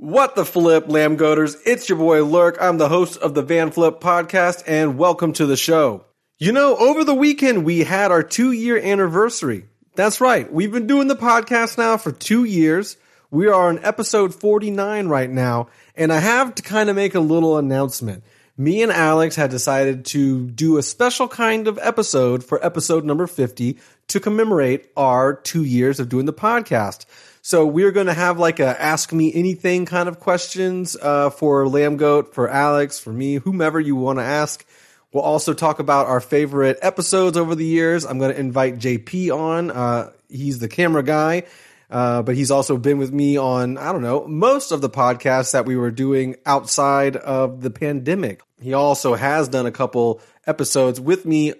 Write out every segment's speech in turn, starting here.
What the flip, lamb goaters? It's your boy Lurk. I'm the host of the Van Flip podcast, and welcome to the show. You know, over the weekend we had our two year anniversary. That's right. We've been doing the podcast now for two years. We are on episode 49 right now, and I have to kind of make a little announcement. Me and Alex had decided to do a special kind of episode for episode number 50 to commemorate our two years of doing the podcast. So we're going to have like a ask me anything kind of questions uh, for Lambgoat, for Alex, for me, whomever you want to ask. We'll also talk about our favorite episodes over the years. I'm going to invite JP on. Uh, he's the camera guy, uh, but he's also been with me on, I don't know, most of the podcasts that we were doing outside of the pandemic. He also has done a couple episodes with me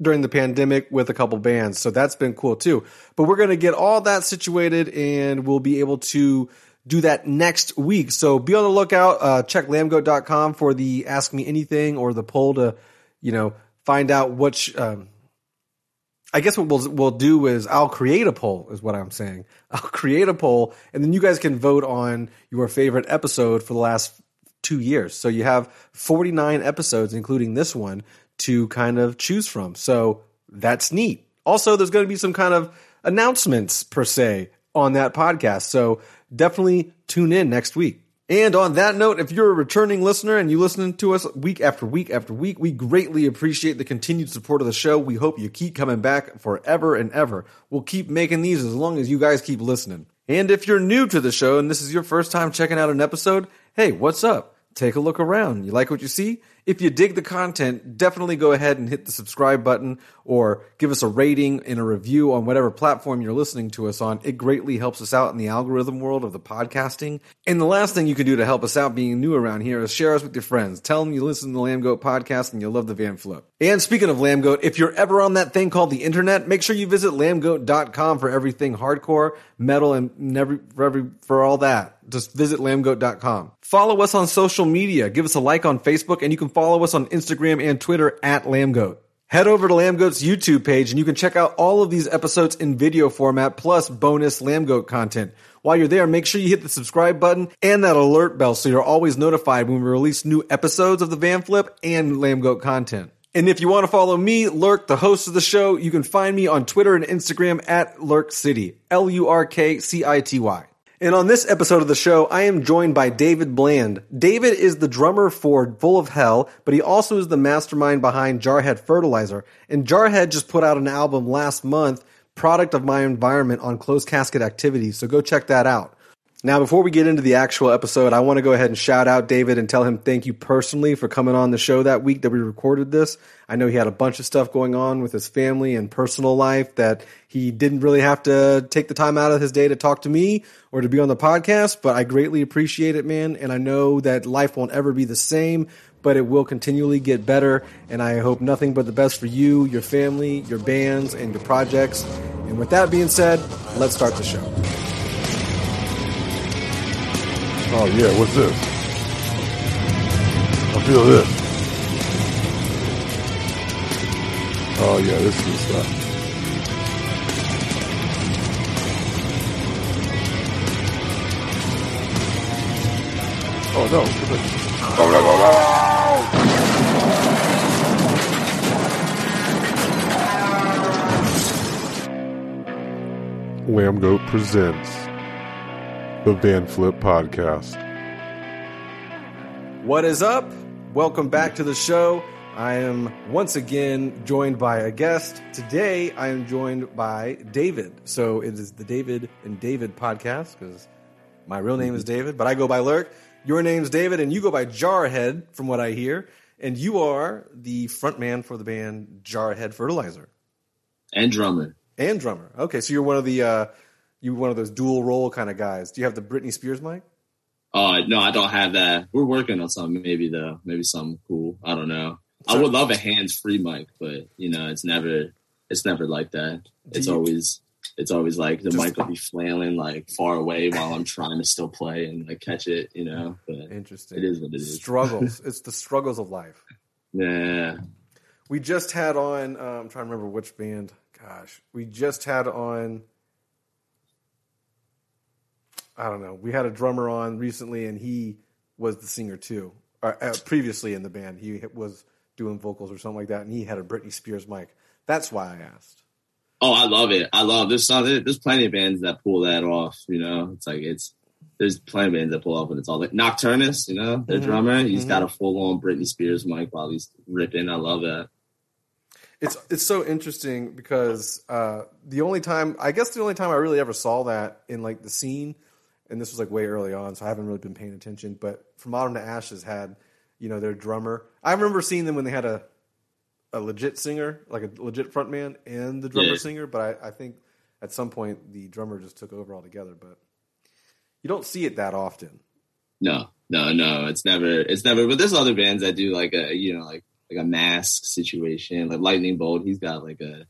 during the pandemic with a couple bands. So that's been cool too. But we're going to get all that situated and we'll be able to do that next week. So be on the lookout. Uh, check lambgoat.com for the ask me anything or the poll to, you know, find out which, um, I guess what we'll, we'll do is I'll create a poll is what I'm saying. I'll create a poll and then you guys can vote on your favorite episode for the last two years. So you have 49 episodes, including this one, to kind of choose from. So that's neat. Also, there's going to be some kind of announcements per se on that podcast. So definitely tune in next week. And on that note, if you're a returning listener and you listen to us week after week after week, we greatly appreciate the continued support of the show. We hope you keep coming back forever and ever. We'll keep making these as long as you guys keep listening. And if you're new to the show and this is your first time checking out an episode, hey, what's up? Take a look around. You like what you see? If you dig the content, definitely go ahead and hit the subscribe button or give us a rating and a review on whatever platform you're listening to us on. It greatly helps us out in the algorithm world of the podcasting. And the last thing you can do to help us out being new around here is share us with your friends. Tell them you listen to the Lambgoat podcast and you love the Van Flip. And speaking of Lambgoat, if you're ever on that thing called the internet, make sure you visit lambgoat.com for everything hardcore, metal, and every, for, every, for all that. Just visit lambgoat.com. Follow us on social media. Give us a like on Facebook and you can follow us on Instagram and Twitter at lambgoat. Head over to Lambgoat's YouTube page and you can check out all of these episodes in video format plus bonus Lambgoat content. While you're there, make sure you hit the subscribe button and that alert bell so you're always notified when we release new episodes of the Van Flip and Lambgoat content. And if you want to follow me, Lurk, the host of the show, you can find me on Twitter and Instagram at Lurk City. L U R K C I T Y. And on this episode of the show, I am joined by David Bland. David is the drummer for Full of Hell, but he also is the mastermind behind Jarhead Fertilizer. And Jarhead just put out an album last month, Product of My Environment, on closed casket activities. So go check that out. Now, before we get into the actual episode, I want to go ahead and shout out David and tell him thank you personally for coming on the show that week that we recorded this. I know he had a bunch of stuff going on with his family and personal life that he didn't really have to take the time out of his day to talk to me or to be on the podcast, but I greatly appreciate it, man. And I know that life won't ever be the same, but it will continually get better. And I hope nothing but the best for you, your family, your bands, and your projects. And with that being said, let's start the show. Oh yeah, what's this? I feel this. Oh yeah, this is stuff. Oh no. Oh, no, no, no. Goat presents the Van Flip Podcast. What is up? Welcome back to the show. I am once again joined by a guest. Today, I am joined by David. So it is the David and David podcast because my real name is David, but I go by Lurk. Your name's David, and you go by Jarhead, from what I hear, and you are the frontman for the band Jarhead Fertilizer and drummer and drummer. Okay, so you're one of the uh, you one of those dual role kind of guys. Do you have the Britney Spears mic? Uh, no, I don't have that. We're working on something, maybe though, maybe something cool. I don't know. I would love a hands-free mic, but you know, it's never, it's never like that. It's you- always, it's always like the Just- mic will be flailing like far away while I'm trying to still play and like catch it, you know. But Interesting. it is what it is. Struggles. it's the struggles of life. Yeah, We just had on. Uh, I'm trying to remember which band. Gosh, we just had on. I don't know. We had a drummer on recently, and he was the singer too. Or, uh, previously in the band, he was doing vocals or something like that, and he had a Britney Spears mic. That's why I asked. Oh, I love it. I love there's some there's plenty of bands that pull that off. You know, it's like it's there's plenty of bands that pull off and it's all like Nocturnus. You know, their Mhm. drummer, he's Mhm. got a full on Britney Spears mic while he's ripping. I love that. It's it's so interesting because uh, the only time I guess the only time I really ever saw that in like the scene, and this was like way early on, so I haven't really been paying attention. But From Autumn to Ashes had, you know, their drummer. I remember seeing them when they had a a legit singer, like a legit frontman, and the drummer Yeah. singer. But I, I think at some point the drummer just took over altogether. But you don't see it that often. No, no, no. It's never. It's never. But there's other bands that do like a you know like like a mask situation, like Lightning Bolt. He's got like a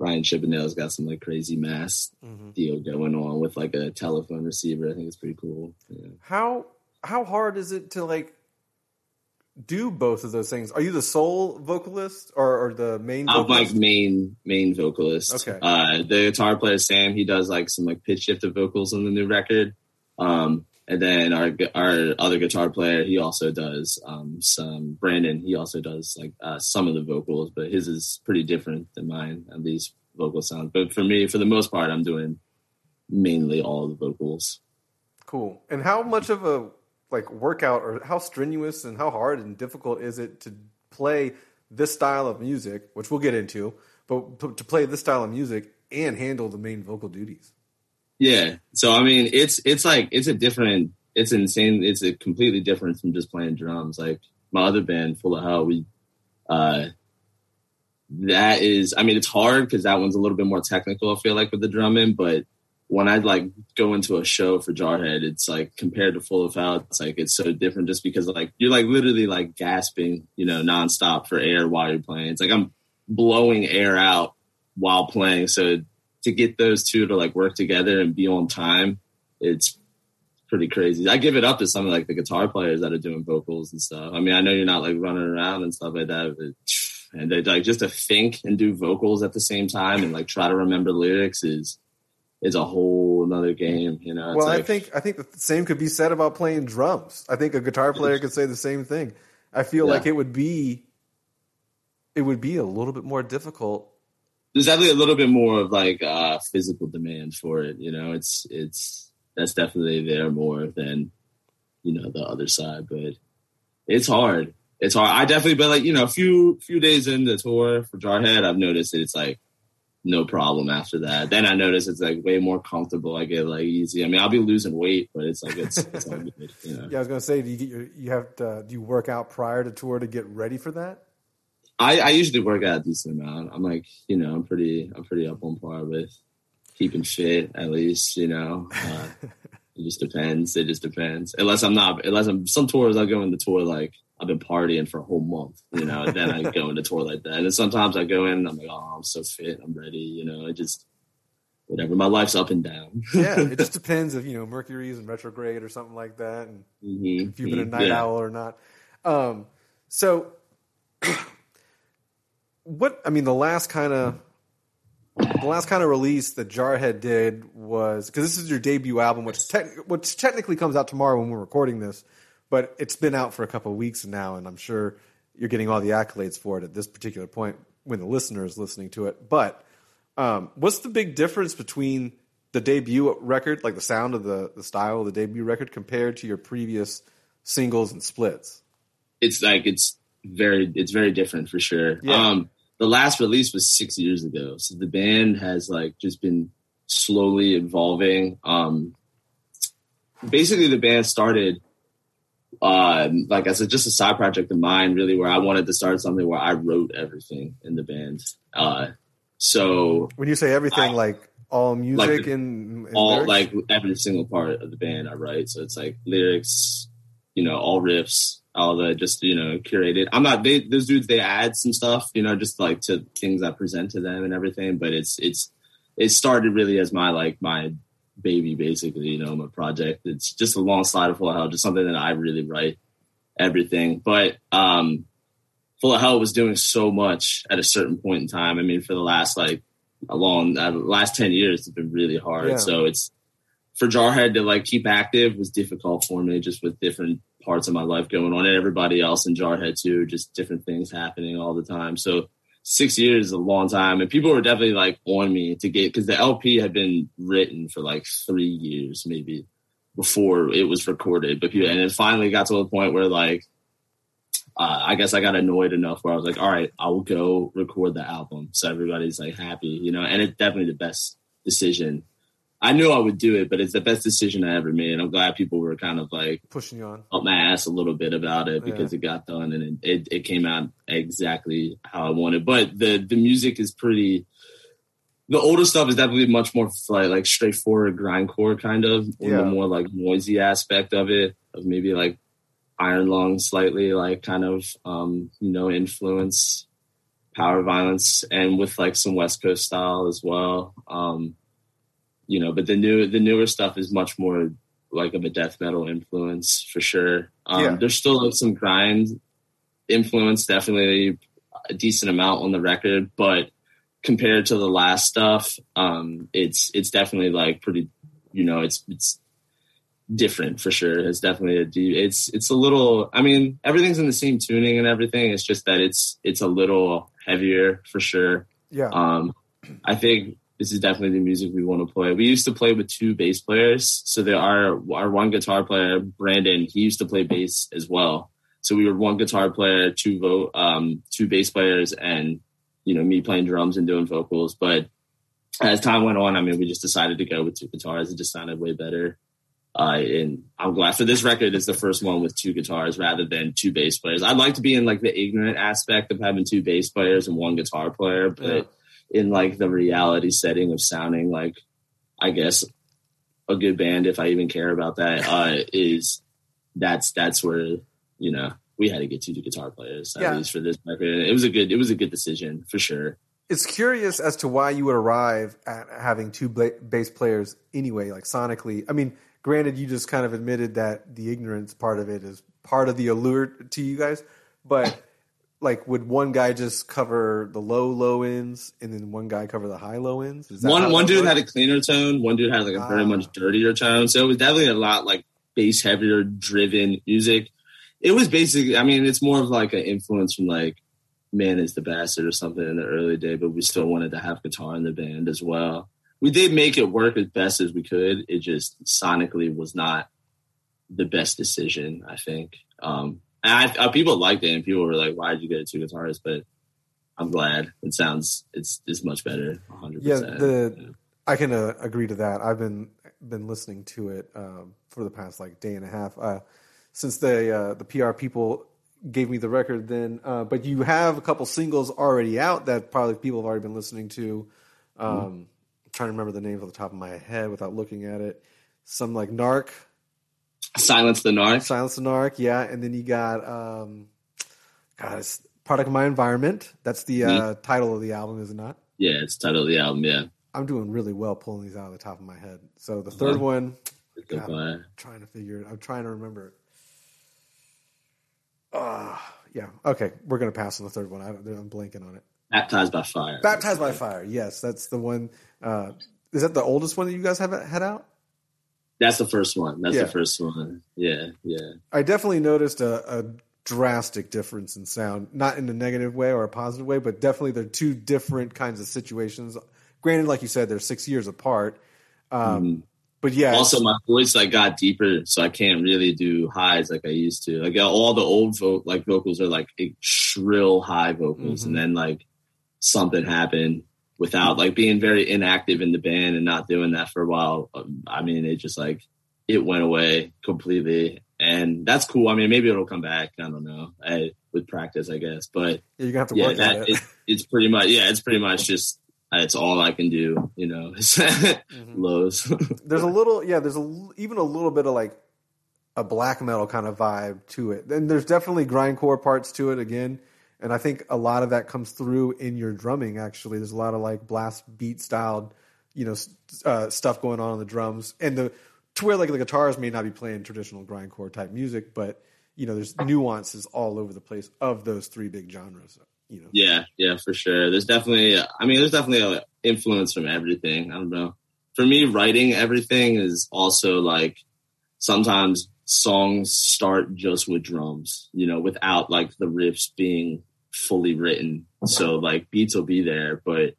Brian Chippendale's got some like crazy mask deal going on with like a telephone receiver. I think it's pretty cool. Yeah. How how hard is it to like do both of those things? Are you the sole vocalist or, or the main I'm vocalist? like main main vocalist. Okay. Uh, the guitar player Sam, he does like some like pitch shifted vocals on the new record. Um, and then our our other guitar player, he also does um, some. Brandon, he also does like uh, some of the vocals, but his is pretty different than mine. At least vocal sound. But for me, for the most part, I'm doing mainly all the vocals. Cool. And how much of a like workout or how strenuous and how hard and difficult is it to play this style of music, which we'll get into, but to play this style of music and handle the main vocal duties? Yeah. So I mean, it's it's like it's a different. It's insane. It's a completely different from just playing drums. Like my other band, Full of Hell, we uh that is. I mean, it's hard because that one's a little bit more technical. I feel like with the drumming, but when I like go into a show for Jarhead, it's like compared to Full of Hell, it's like it's so different just because like you're like literally like gasping, you know, nonstop for air while you're playing. It's like I'm blowing air out while playing. So to get those two to like work together and be on time, it's pretty crazy. I give it up to some of like the guitar players that are doing vocals and stuff. I mean, I know you're not like running around and stuff like that, but and they like just to think and do vocals at the same time and like try to remember lyrics is is a whole another game. You know, well, I think I think the same could be said about playing drums. I think a guitar player could say the same thing. I feel Yeah. like it would be it would be a little bit more difficult. There's definitely a little bit more of like uh physical demand for it you know? It's it's that's definitely there more than you know the other side but it's hard. It's hard. I definitely but like you know a few few days in the tour for jarhead i've noticed that it's like no problem after that. Then i notice it's like way more comfortable. I get like easy. I mean i'll be losing weight but it's like it's it's all good you know? Yeah, I was to say, do you get your you have to, do you work out prior to tour to get ready for that? I, I usually work out a decent amount. I'm like, you know, I'm pretty, I'm pretty up on par with keeping fit at least. You know, uh, it just depends. It just depends. Unless I'm not, unless I'm some tours I go into tour like I've been partying for a whole month. You know, and then I go into tour like that. And sometimes I go in and I'm like, oh, I'm so fit, I'm ready. You know, it just whatever. My life's up and down. Yeah, it just depends if you know Mercury's in retrograde or something like that, and Mhm. if you've been a night Yeah. owl or not. Um, so, what I mean, the last kind of the last kind of release that Jarhead did was because this is your debut album, which tec- which technically comes out tomorrow when we're recording this, but it's been out for a couple of weeks now, and I'm sure you're getting all the accolades for it at this particular point when the listener is listening to it. But um, what's the big difference between the debut record, like the sound of the the style of the debut record, compared to your previous singles and splits? it's like it's very it's very different for sure. Yeah. Um the last release was six years ago. So the band has like just been slowly evolving. Um basically the band started um, like I said, just a side project of mine, really, where I wanted to start something where I wrote everything in the band. Uh, so When you say everything, I- like all music Like the- and, and all lyrics? like every single part of the band I write. So it's like lyrics, you know, all riffs, all the just you know curated. I'm not they those dudes. They add some stuff, you know, just like to things I present to them and everything. But it's it's it started really as my like my baby, basically. You know, my project. It's just a long slide of full of hell, just something that I really write everything. But um, full of hell was doing so much at a certain point in time. I mean, for the last like a long uh, last 10 years it's been really hard Yeah. so it's for jarhead to like keep active was difficult for me just with different parts of my life going on and everybody else in jarhead too just different things happening all the time so six years is a long time and people were definitely like on me to get because the lp had been written for like three years maybe before it was recorded but people, and it finally got to the point where like uh, I guess I got annoyed enough where I was like, all right, I will go record the album. So everybody's like happy, you know, and it's definitely the best decision. I knew I would do it, but it's the best decision I ever made. And I'm glad people were kind of like pushing you on. up my ass a little bit about it because it got done and it, it, it came out exactly how I wanted. But the, the music is pretty, the older stuff is definitely much more like, like straightforward grindcore kind of, or Yeah. the more like noisy aspect of it, of maybe like iron lung slightly like kind of um you know influence power violence and with like some west coast style as well um you know but the new the newer stuff is much more like of a death metal influence for sure um Yeah. there's still like some grind influence definitely a decent amount on the record but compared to the last stuff um it's it's definitely like pretty you know it's it's different for sure. It's definitely a deep. It's it's a little. I mean, everything's in the same tuning and everything. It's just that it's it's a little heavier for sure. Yeah. Um, I think this is definitely the music we want to play. We used to play with two bass players, so there are our one guitar player Brandon. He used to play bass as well. So we were one guitar player, two vote, um, two bass players, and you know me playing drums and doing vocals. But as time went on, I mean, we just decided to go with two guitars. It just sounded way better. Uh, and I'm glad for this record. It's the first one with two guitars rather than two bass players. I'd like to be in like the ignorant aspect of having two bass players and one guitar player, but in like the reality setting of sounding like, I guess, a good band, if I even care about that, uh, is that's that's where you know we had to get two guitar players at Yeah. least for this record. It was a good it was a good decision for sure. It's curious as to why you would arrive at having two bla- bass players anyway, like sonically. I mean, granted, you just kind of admitted that the ignorance part of it is part of the allure to you guys, but like, would one guy just cover the low low ends and then one guy cover the high low ends? One one dude works? had a cleaner tone, one dude had like a very Ah. much dirtier tone. So it was definitely a lot like bass heavier driven music. It was basically I mean, it's more of like an influence from like Man is the Bastard or something in the early day, but we still wanted to have guitar in the band as well. We did make it work as best as we could. It just sonically was not the best decision, I think. Um I, I, people liked it and people were like, why did you get two guitarists? But I'm glad it sounds it's it's much better. 100%. Yeah, the I can uh, agree to that. I've been been listening to it um, for the past like day and a half uh, since the uh, the PR people gave me the record. Then, uh, but you have a couple singles already out that probably people have already been listening to. Um, I'm trying to remember the names off the top of my head without looking at it. Some like Narc, Silence the Narc. Silence the Narc, yeah, and then you got um, God, it's Product of My Environment. That's the uh, title of the album, is it not? Yeah, it's the title of the album. Yeah. I'm doing really well pulling these out of the top of my head. So the third Uh-huh. one, God. I'm trying to figure it. I'm trying to remember it. Ah, yeah. Okay, we're gonna pass on the third one. I, I'm blanking on it. Baptized by Fire. Baptized by Fire. Yes, that's the one. Uh, is that the oldest one that you guys have had out? That's the first one. That's Yeah. the first one. Yeah, yeah. I definitely noticed a, a drastic difference in sound, not in a negative way or a positive way, but definitely they're two different kinds of situations. Granted, like you said, they're six years apart. Um, But yeah, Mm-hmm. Also, my voice like got deeper, so I can't really do highs like I used to. Like all the old vo- like vocals are like shrill high vocals, Mhm. and then like something happened without like being very inactive in the band and not doing that for a while. Um, I mean, it just like it went away completely, and that's cool. I mean, maybe it'll come back. I don't know. I, with practice, I guess. But you're gonna have to yeah, work that, at it, it. it's pretty much yeah, it's pretty much just it's all I can do. You know, Mm-hmm. lows. there's a little yeah there's a even a little bit of like a black metal kind of vibe to it and there's definitely grindcore parts to it again and i think a lot of that comes through in your drumming actually there's a lot of like blast beat styled you know uh, stuff going on on the drums and the to where like the guitars may not be playing traditional grindcore type music but you know there's nuances all over the place of those three big genres you know yeah, yeah, for sure. There's definitely. I mean, there's definitely an influence from everything. I don't know. For me, writing everything is also like sometimes songs start just with drums, you know, without like the riffs being fully written. So like beats will be there, but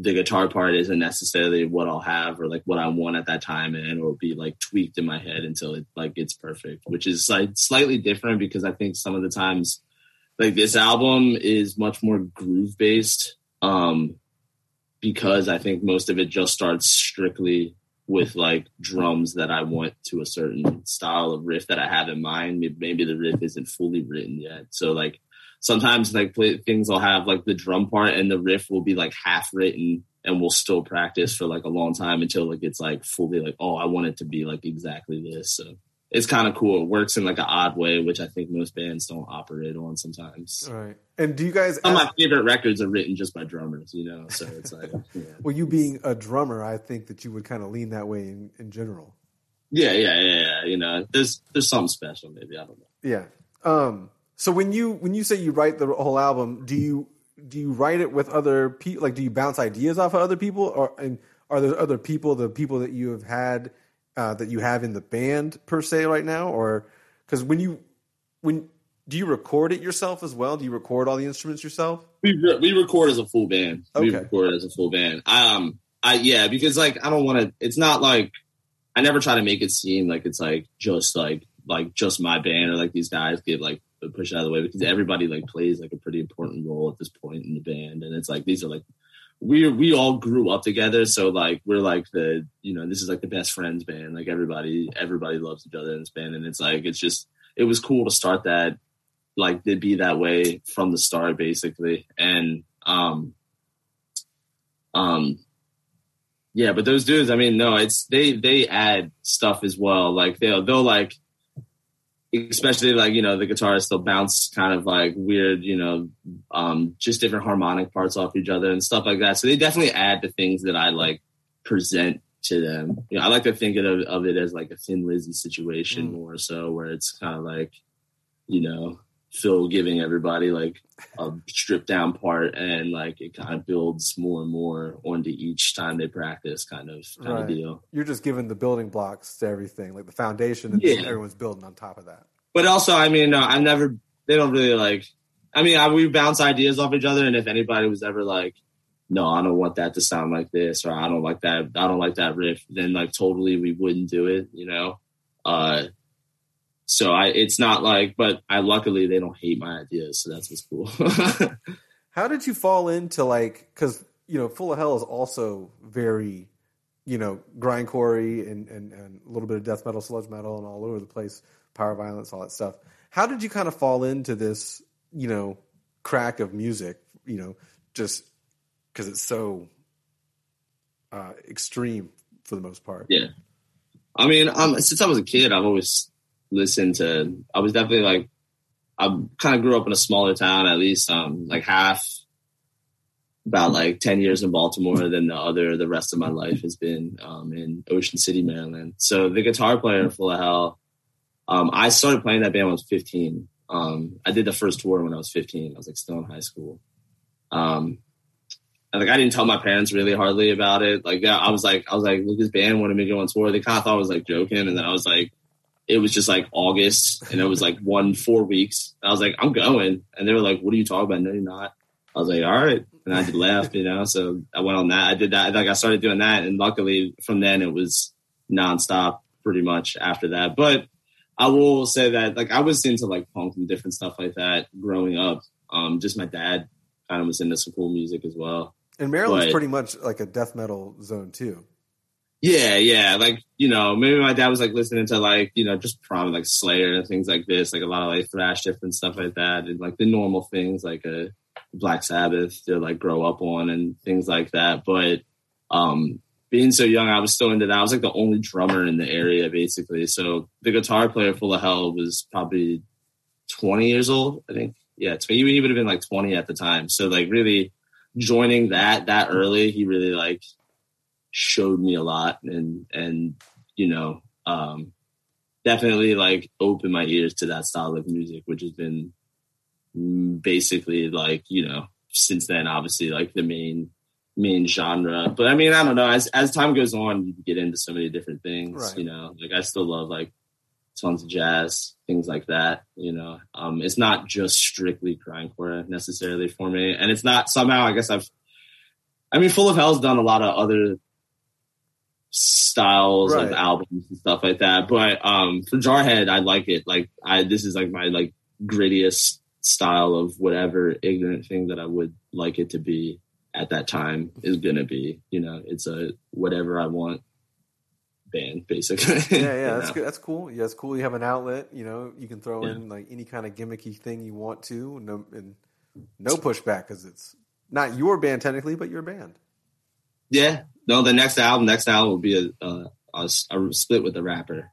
the guitar part isn't necessarily what I'll have or like what I want at that time, and it'll be like tweaked in my head until it like it's perfect, which is like slightly different because I think some of the times like this album is much more groove based um because I think most of it just starts strictly with like drums that I want to a certain style of riff that I have in mind. Maybe- Maybe the riff isn't fully written yet. So like sometimes like play, things will have like the drum part and the riff will be like half written and we'll still practice for like a long time until like it's like fully like, oh, I want it to be like exactly this. So it's kind of cool. It works in like an odd way, which I think most bands don't operate on sometimes. all right and do you guys Some of my favorite records are written just by drummers, you know. So it's like, yeah, well you being a drummer i think that you would kind of lean that way in, in general yeah, yeah, yeah, yeah. You know, there's there's something special. Maybe I don't know. Yeah. Um, so when you when you say you write the whole album, do you do you write it with other people? Like, do you bounce ideas off of other people, or and are there other people, the people that you have had uh, that you have in the band per se right now, or because when you when do you record it yourself as well? Do you record all the instruments yourself? We re- we record as a full band. Okay. We record as a full band. Um, I yeah, because like I don't want to. It's not like I never try to make it seem like it's like just like like just my band or like these guys give like pushed out of the way because everybody like plays like a pretty important role at this point in the band, and it's like these are like we we all grew up together, so like we're like the you know this is like the best friends band. Like everybody everybody loves each other in this band, and it's like it's just it was cool to start that like to be that way from the start basically. And um um yeah but those dudes i mean no it's they they add stuff as well. Like they'll they'll like especially like you know the guitarists they'll bounce kind of like weird you know um just different harmonic parts off each other and stuff like that so they definitely add the things that i like present to them you know i like to think of, of it as like a thin lizzy situation Mm. more so where it's kind of like you know Phil giving everybody like a stripped down part and like it kind of builds more and more onto each time they practice kind of kind Right. of deal. You're just giving the building blocks to everything, like the foundation, and Yeah. everyone's building on top of that. But also, I mean, no, I never. They don't really like. I mean, I, we bounce ideas off each other, and if anybody was ever like, "No, I don't want that to sound like this," or "I don't like that," I don't like that riff, then like totally we wouldn't do it, you know. Uh, so I, it's not like, but I luckily they don't hate my ideas, so that's what's cool. How did you fall into like because you know Full of Hell is also very you know grindcore and, and and a little bit of death metal, sludge metal, and all over the place, power violence, all that stuff. How did you kind of fall into this you know crack of music? You know, just because it's so uh, extreme for the most part. Yeah. I mean, um, since I was a kid, I've always listened to. I was definitely like, I kind of grew up in a smaller town, at least um, like half, about like ten years in Baltimore. Then the other, the rest of my life has been um, in Ocean City, Maryland. So the guitar player Full of Hell, um, I started playing that band when I was fifteen. Um, I did the first tour when I was fifteen. I was like still in high school. Um, and like I didn't tell my parents really hardly about it. Like I was like, I was like, look, this band wanted me to go on tour. They kind of thought I was like joking, and then I was like, it was just like August, and it was like one four weeks. I was like, I'm going, and they were like, what are you talking about? No, you're not. I was like, all right, and I just left, you know. So I went on that. I did that. Like I started doing that, and luckily from then it was nonstop pretty much after that. But I will say that like I was into like punk and different stuff like that growing up. Um, just my dad kind of was into some cool music as well. And Maryland's Right. pretty much like a death metal zone too. Yeah, yeah. Like, you know, maybe my dad was like listening to like, you know, just probably like Slayer and things like this, like a lot of like thrash different stuff like that. And like the normal things like a Black Sabbath to like grow up on and things like that. But um being so young, I was still into that. I was like the only drummer in the area basically. So the guitar player Full of Hell was probably 20 years old, I think. Yeah, he would have been like 20 at the time. So like really joining that that early, he really like showed me a lot and and you know um definitely like opened my ears to that style of music which has been basically like you know since then obviously like the main main genre but i mean i don't know as as time goes on you get into so many different things Right. you know like i still love like tons of jazz things like that you know um it's not just strictly grindcore necessarily for me and it's not somehow i guess i've i mean full of hell's done a lot of other styles Right. of albums and stuff like that but um for jarhead i like it like i this is like my like grittiest style of whatever ignorant thing that i would like it to be at that time is gonna be you know it's a whatever i want band basically Yeah, yeah, that's good. That's cool. Yeah, it's cool. You have an outlet. You know, you can throw Yeah. in like any kind of gimmicky thing you want to, no, and no pushback because it's not your band technically, but your band. Yeah. No, the next album, next album will be a, a, a, a split with the rapper,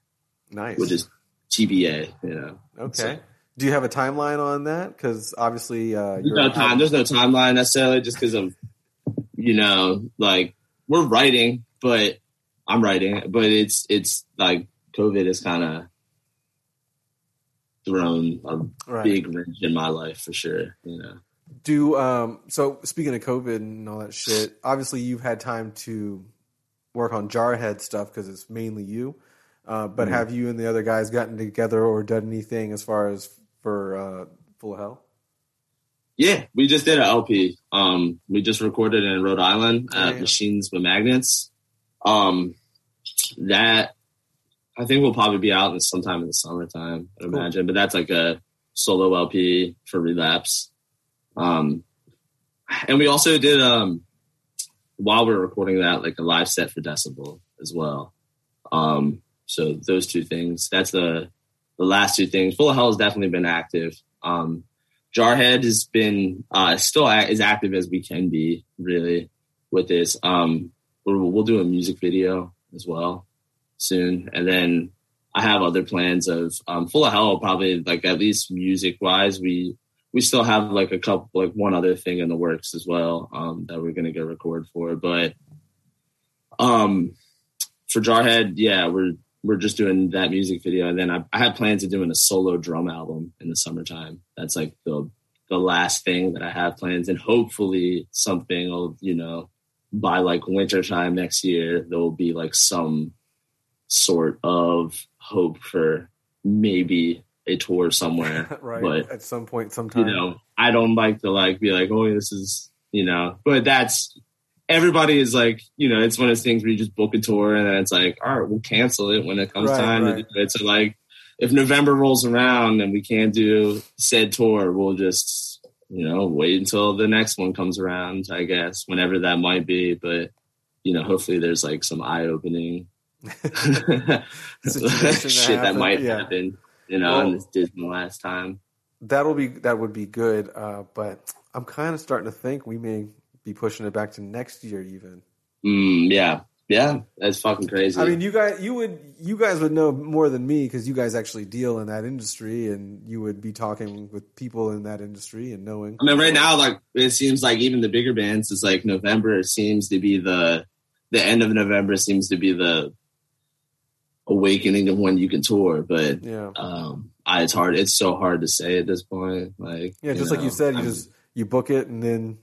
Nice. which is TBA. You know. okay. so- Do you have a timeline on that? Because obviously, uh, There's no time. There's no timeline necessarily, just because of you know, like we're writing, but I'm writing, but it's it's like COVID has kind of thrown a right. big wrench in my life for sure. You know. Do um. So speaking of COVID and all that shit, obviously you've had time to work on Jarhead stuff because it's mainly you. Uh, but Mm-hmm. have you and the other guys gotten together or done anything as far as for uh, Full of Hell? Yeah, we just did an LP. Um, we just recorded in Rhode Island Oh, at yeah. Machines with Magnets. Um, that I think will probably be out in sometime in the summertime, I'd Cool. imagine. But that's like a solo LP for Relapse. Um, and we also did um, while we were recording that, like a live set for Decibel as well. Um, so those two things. That's the the last two things. Full of Hell has definitely been active. Um, Jarhead has been uh, still a- as active as we can be, really, with this. Um, we'll, we'll do a music video as well soon, and then I have other plans of um, Full of Hell. Probably like at least music wise, we we still have like a couple, like one other thing in the works as well um, that we're gonna get record for. But um, for Jarhead, yeah, we're we're just doing that music video, and then I, I had plans of doing a solo drum album in the summertime. That's like the the last thing that I have plans, and hopefully something will you know by like wintertime next year there will be like some sort of hope for maybe a tour somewhere. right. But At some point, sometime. you know, I don't like to like be like, oh, this is you know, but that's everybody is like, you know, it's one of those things where you just book a tour and then it's like, all right, we'll cancel it when it comes Right, time right. to do it. So like, if November rolls around and we can't do said tour, we'll just you know wait until the next one comes around. I guess whenever that might be, but you know, hopefully there's like some eye opening shit that happen, might yeah. happen. You know, Well- in this Disney last time. That'll be that would be good. Uh, but I'm kind of starting to think we may be pushing it back to next year even. Mm, yeah, yeah, that's fucking crazy. I mean, you guys, you would, you guys would know more than me because you guys actually deal in that industry, and you would be talking with people in that industry and knowing. I mean, right now, like it seems like even the bigger bands is like November seems to be the the end of November seems to be the awakening of when you can tour. But Yeah, um, I, it's hard. It's so hard to say at this point. Like yeah. Just like you said, you I'm- just you book it and then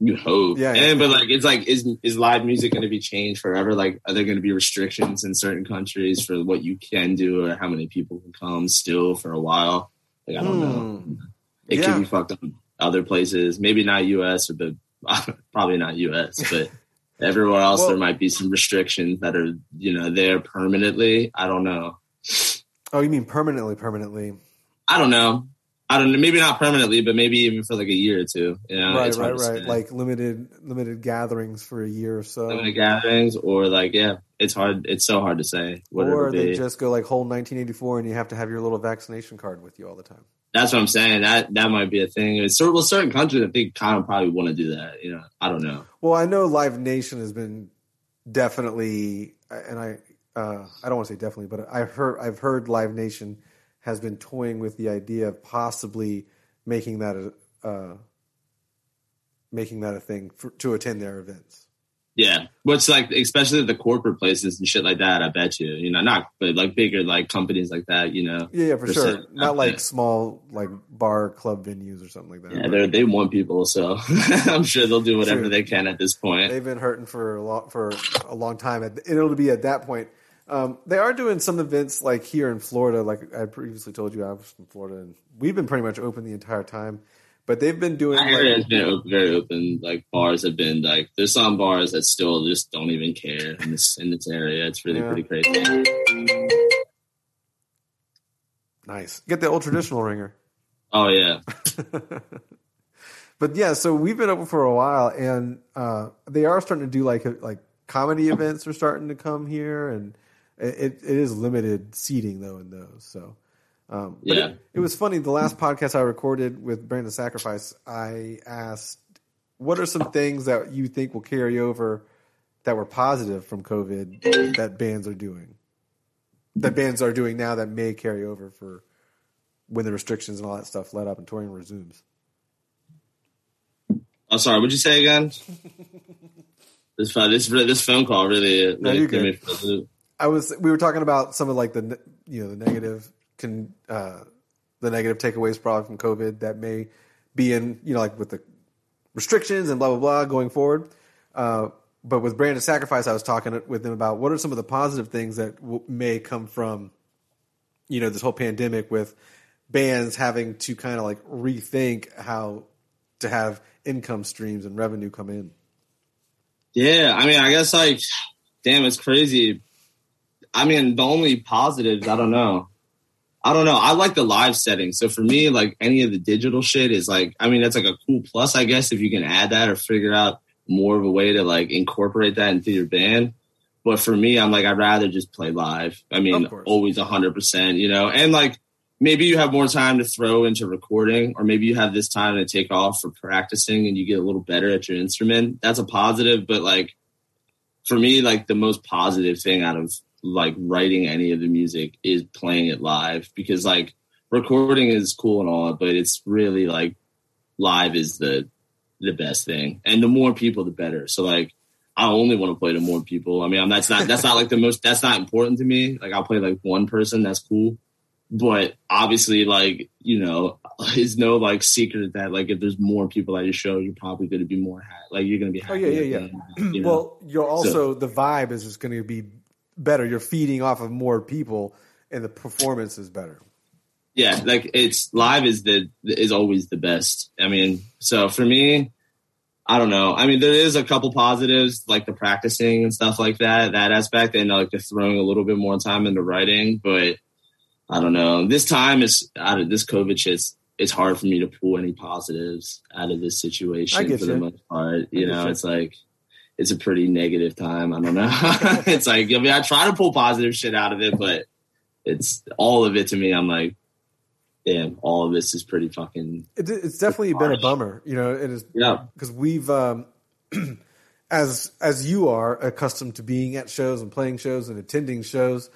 you hope. Yeah, and yeah. but like it's like is is live music going to be changed forever? Like are there going to be restrictions in certain countries for what you can do or how many people can come still for a while? Like I don't know. Hmm. It Yeah. could be fucked up other places. Maybe not U.S. but probably not U.S. But everywhere else Well- there might be some restrictions that are you know there permanently. I don't know. oh, you mean permanently? Permanently, I don't know. I don't know. Maybe not permanently, but maybe even for like a year or two. You know, right, right, right. say. Like limited, limited gatherings for a year or so. limited gatherings or like yeah, it's hard. It's so hard to say. What or they be. just go like whole 1984 and you have to have your little vaccination card with you all the time. That's what I'm saying. That that might be a thing. It's sort well, certain countries I think kind of probably want to do that. You know, I don't know. Well, I know Live Nation has been definitely, and I uh, I don't want to say definitely, but I've heard I've heard Live Nation has been toying with the idea of possibly making that a uh, making that a thing for, to attend their events. Yeah, it's like especially the corporate places and shit like that. I bet you, you know, not but like bigger like companies like that. You know, Yeah, yeah, for sure. Not like small like bar club venues or something like that. yeah, they they want people, so I'm sure they'll do whatever True. they can at this point. They've been hurting for a long for a long time. and It'll be at that point. Um, they are doing some events like here in Florida. Like I previously told you, I was from Florida, and we've been pretty much open the entire time. But they've been doing I heard it's like, been very open. Like bars have been like there's some bars that still just don't even care in this in this area. It's really Yeah. pretty crazy. nice. Get the old traditional ringer. Oh yeah, But yeah, so we've been open for a while, and uh, they are starting to do like like comedy events are starting to come here, and it, it is limited seating though in those. So, um, but Yeah. it, it was funny. The last podcast I recorded with Brand of Sacrifice, I asked, "What are some things that you think will carry over that were positive from COVID that bands are doing? That bands are doing now that may carry over for when the restrictions and all that stuff let up and touring resumes." I'm oh, sorry. What'd you say again? this phone, this this phone call really, No, really you're threw me good. for a loop. I was we were talking about some of like the you know the negative can uh, the negative takeaways probably from COVID that may be in you know like with the restrictions and blah blah blah going forward. Uh, but with Brand of Sacrifice, I was talking with them about what are some of the positive things that w- may come from you know this whole pandemic with bands having to kind of like rethink how to have income streams and revenue come in. Yeah, I mean, I guess like, damn, it's crazy. I mean, the only positives, I don't know. I don't know. I like the live setting. So for me, like any of the digital shit is like, I mean, that's like a cool plus, I guess, if you can add that or figure out more of a way to like incorporate that into your band. But for me, I'm like, I'd rather just play live. I mean, always 100%, you know, and like maybe you have more time to throw into recording, or maybe you have this time to take off for practicing and you get a little better at your instrument. That's a positive. But like for me, like the most positive thing out of like writing any of the music is playing it live because like recording is cool and all, but it's really like live is the the best thing, and the more people, the better. So like, I only want to play to more people. I mean, I'm, that's not that's not like the most that's not important to me. Like I'll play like one person, that's cool. But obviously, like you know, it's no like secret that like if there's more people at your show, you're probably going to be more ha- like you're going to be. Oh yeah, yeah, yeah. you know? Well, you're also the vibe is just going to be better. You're feeding off of more people, and the performance is better. yeah like it's live is the is always the best i mean so for me i don't know i mean there is a couple positives like the practicing and stuff like that that aspect and like the throwing a little bit more time into writing but i don't know this time is out of this covid shit's it's hard for me to pull any positives out of this situation for you. the most part you know you. it's like it's a pretty negative time i don't know it's like i mean i try to pull positive shit out of it but it's all of it to me i'm like damn, all of this is pretty fucking It, it's definitely been a bummer, you know. It is yeah. because we've um, as as you are accustomed to being at shows and playing shows and attending shows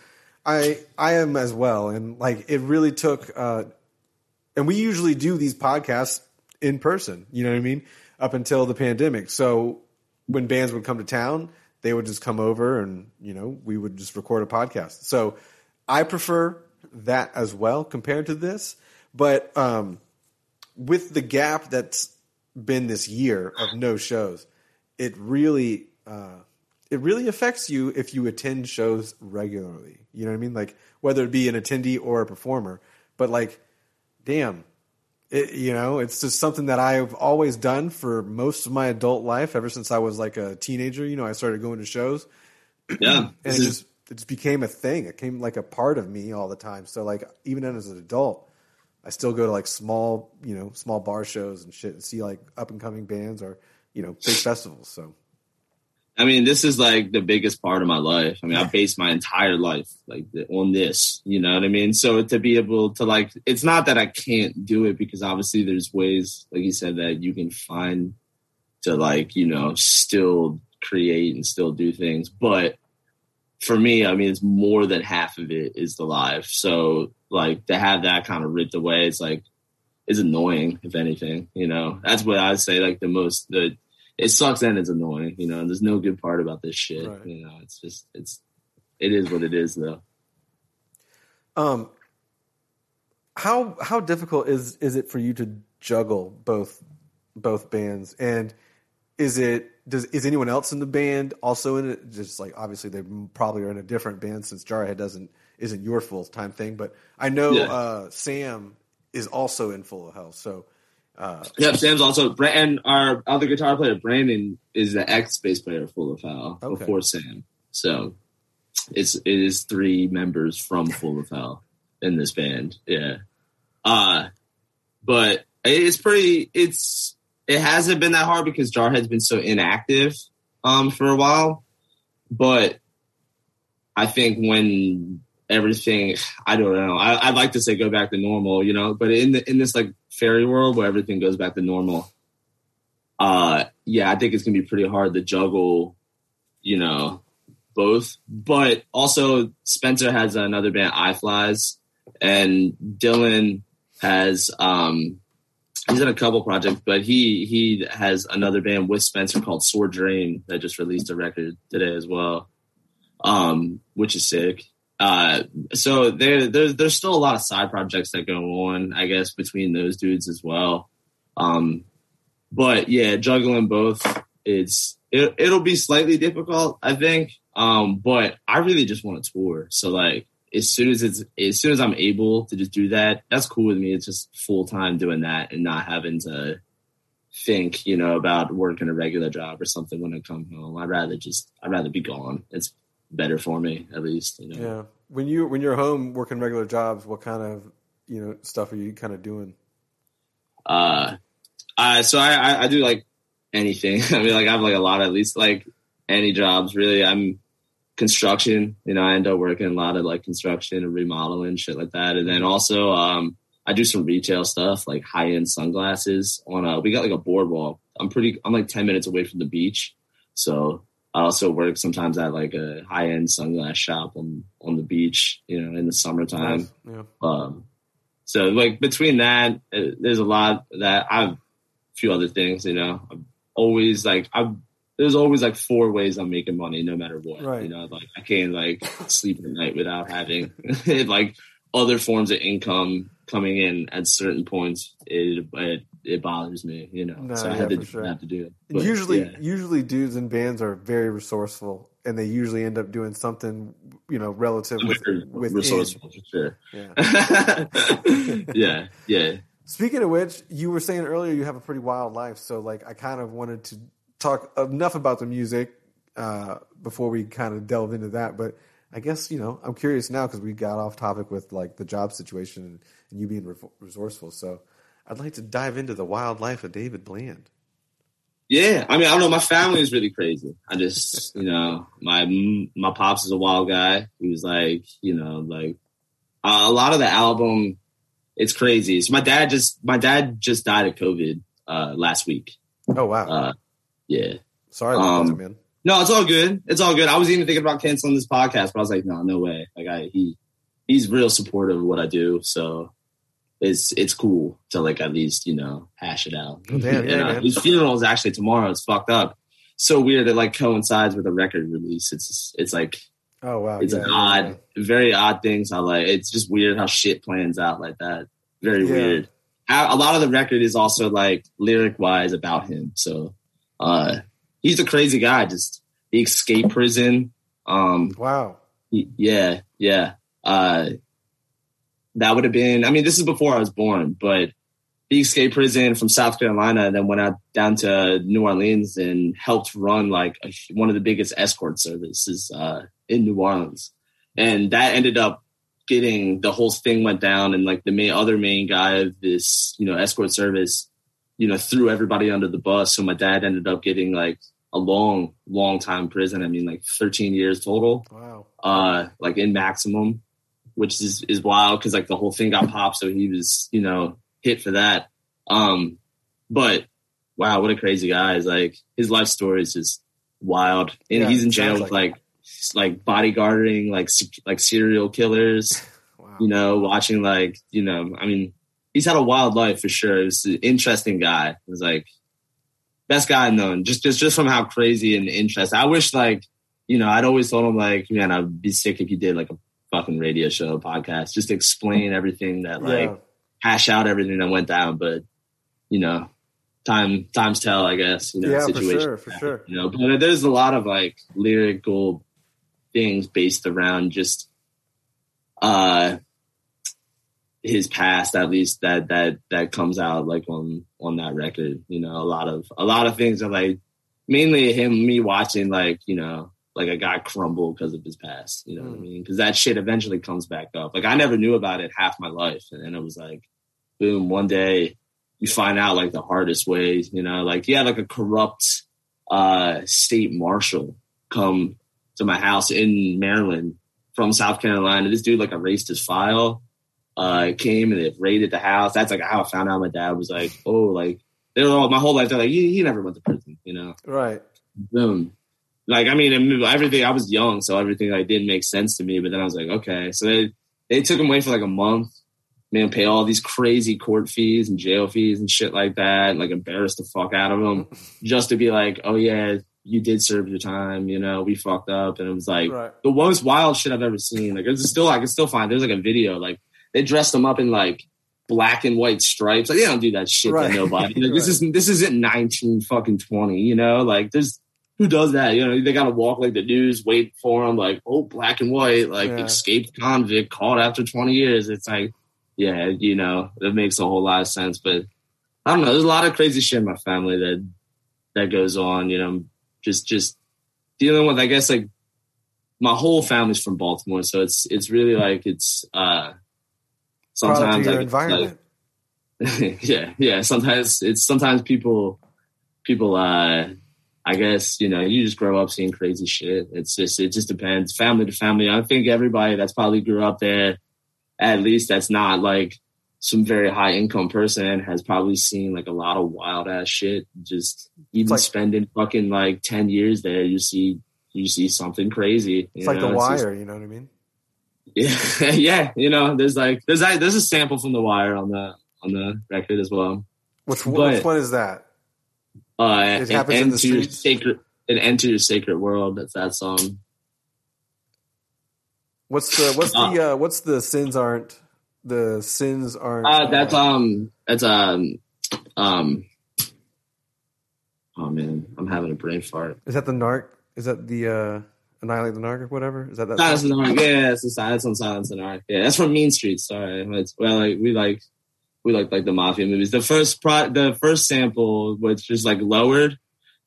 i i am as well and like it really took uh and we usually do these podcasts in person you know what i mean up until the pandemic so when bands would come to town they would just come over and you know we would just record a podcast so i prefer that as well compared to this but um with the gap that's been this year of no shows, it really uh, it really affects you if you attend shows regularly. You know what I mean? Like whether it be an attendee or a performer. But like, damn, it, you know, it's just something that I've always done for most of my adult life. Ever since I was like a teenager, you know, I started going to shows, Yeah. and it just it just became a thing. It came like a part of me all the time. So like even as an adult, I still go to like small, you know, small bar shows and shit and see like up and coming bands or, you know, big festivals. So I mean, this is like the biggest part of my life. I mean, I base my entire life like on this. You know what I mean? So to be able to like, it's not that I can't do it because obviously there's ways, like you said, that you can find to like you know still create and still do things. But for me, I mean, it's more than half of it is the live. So like to have that kind of ripped away, it's like is annoying if anything. You know, that's what I'd say. Like the most the it sucks and it's annoying, you know. There's no good part about this shit, right. you know. It's just it's it is what it is, though. Um, how how difficult is is it for you to juggle both both bands, and is it does is anyone else in the band also in it? Just like obviously they probably are in a different band since Jarhead doesn't isn't your full time thing, but I know yeah. uh, Sam is also in Full of Hell, so uh, yeah, Sam's also and our other guitar player Brandon is the ex bass player Full of Hell okay. before Sam. So it's it is three members from Full of Hell in this band. Yeah. Uh but it's pretty it's it hasn't been that hard because Jarhead's been so inactive um for a while. But I think when everything I don't know. I, would like to say go back to normal, you know, but in the in this like fairy world where everything goes back to normal, uh yeah, I think it's gonna be pretty hard to juggle, you know, both. But also Spencer has another band, Eye Flys, and Dylan has um he's in a couple projects, but he he has another band with Spencer called Sword Dream that just released a record today as well. Um, which is sick. Uh, so there, there's there's still a lot of side projects that go on, I guess, between those dudes as well. Um, but yeah, juggling both, it's it, it'll be slightly difficult, I think. Um, but I really just want to tour. So like, as soon as it's as soon as I'm able to just do that, that's cool with me. It's just full time doing that and not having to think, you know, about working a regular job or something when I come home. I'd rather just I'd rather be gone. It's better for me at least. You know? Yeah. When you when you're home working regular jobs, what kind of you know stuff are you kind of doing? Uh, I so I, I, I do like anything. I mean, like I have like a lot, of, at least like any jobs really. I'm construction. You know, I end up working a lot of like construction and remodeling shit like that, and then also um. I do some retail stuff like high end sunglasses on a we got like a boardwalk. I'm pretty I'm like 10 minutes away from the beach. So I also work sometimes at like a high end sunglass shop on on the beach, you know, in the summertime. Yeah. Um, so like between that, uh, there's a lot that I've a few other things, you know. I'm always like i there's always like four ways I'm making money no matter what. Right. You know, like I can't like sleep at night without having like other forms of income coming in at certain points. It, it it bothers me, you know. No, so I had to, sure. have to do it. But, usually, yeah. usually dudes in bands are very resourceful, and they usually end up doing something, you know, relative with with resourceful for sure. Yeah. yeah, yeah. Speaking of which, you were saying earlier you have a pretty wild life, so like I kind of wanted to talk enough about the music uh, before we kind of delve into that, but. I guess you know I'm curious now because we got off topic with like the job situation and, and you being re- resourceful. So I'd like to dive into the wild life of David Bland. Yeah, I mean, I don't know. My family is really crazy. I just, you know, my my pops is a wild guy. He was like, you know, like uh, a lot of the album. It's crazy. So my dad just my dad just died of COVID uh, last week. Oh wow. Uh, yeah. Sorry about um, that, man. No, it's all good. It's all good. I was even thinking about canceling this podcast, but I was like, no, no way. Like I he he's real supportive of what I do. So it's it's cool to like at least you know hash it out. Oh, damn, yeah, uh, his funeral is actually tomorrow. It's fucked up. So weird. It like coincides with a record release. It's it's like oh wow, it's yeah, an odd, yeah. very odd things. How like it's just weird how shit plans out like that. Very weird. A lot of the record is also like lyric wise about him. So uh he's a crazy guy. Just he escaped prison. Um Wow. He, yeah, yeah. Uh that would have been, I mean, this is before I was born, but he escaped prison from South Carolina and then went out down to New Orleans and helped run like a, one of the biggest escort services uh, in New Orleans. And that ended up getting the whole thing went down and like the main other main guy of this, you know, escort service, you know, threw everybody under the bus. So my dad ended up getting like a long, long time prison. I mean, like 13 years total, Wow. uh, like in maximum, which is is wild because like the whole thing got popped, so he was you know hit for that. Um, but wow, what a crazy guy! Is like his life story is just wild, and Yeah, he's in jail with like like like bodyguarding like like serial killers Wow. you know, watching like, you know, I mean, he's had a wild life for sure. He's an interesting guy. He was like best guy I've known, just just just from how crazy and interesting. I wish like, you know, I'd always told him like, man, I'd be sick if you did like a fucking radio show podcast, just explain everything that like yeah. hash out everything that went down. But you know, time times tell, I guess. You know, Yeah, for situation. sure, for sure. You know, but there's a lot of like lyrical things based around just uh his past at least that that that comes out like on on that record you know a lot of a lot of things are like mainly him me watching like you know like a guy crumble because of his past you know what i Mm. mean because that shit eventually comes back up like i never knew about it half my life and then it was like boom one day you find out like the hardest ways you know like yeah, like a corrupt uh state marshal come to my house in maryland from south carolina this dude like erased his file uh came and it raided the house that's like how i found out my dad was like oh like they were all my whole life they're like he, he never went to prison you know Right. boom. Like, I mean, everything, I was young, so everything like didn't make sense to me. But then I was like, okay. So they, they took him away for like a month, man, pay all these crazy court fees and jail fees and shit like that, and like embarrassed the fuck out of him just to be like, oh yeah, you did serve your time, you know, we fucked up. And it was like Right. the most wild shit I've ever seen. Like, it's still, I can still find, there's like a video, like they dressed him up in like, black and white stripes. Like they don't do that shit Right. to nobody. Like, This isn't this isn't nineteen fucking twenty. You know, like there's who does that? You know, they got to walk like the news, wait for them, like oh black and white, like Yeah. escaped convict caught after twenty years. It's like yeah, you know, it makes a whole lot of sense. But I don't know. There's a lot of crazy shit in my family that that goes on. You know, just just dealing with. I guess like my whole family's from Baltimore, so it's it's really like it's uh sometimes your like, environment. like yeah yeah sometimes it's sometimes people people uh I guess you know you just grow up seeing crazy shit. It's just it just depends family to family. I think everybody that's probably grew up there, at least that's not like some very high income person has probably seen like a lot of wild ass shit. Just even like- spending fucking like ten years there, you see you see something crazy. it's you like the It's just- wire, you know what I mean? yeah, yeah. You know, there's like there's a- there's a sample from the wire on the on the record as well. Which, But- which one is that? Uh, It happens in the streets? sacred, an end to your sacred world. That's that song. What's the what's the uh, what's the sins aren't the sins aren't Uh, that's uh, um, that's um, um. Oh man, I'm having a brain fart. is that the narc is that the uh annihilate the narc or whatever is that that Silence the Ark. Yeah, it's the silence on Silence the Ark. Yeah, that's from Mean Streets. Sorry, it's, well, like we like we like like the mafia movies. The first pro, the first sample, which is like lowered,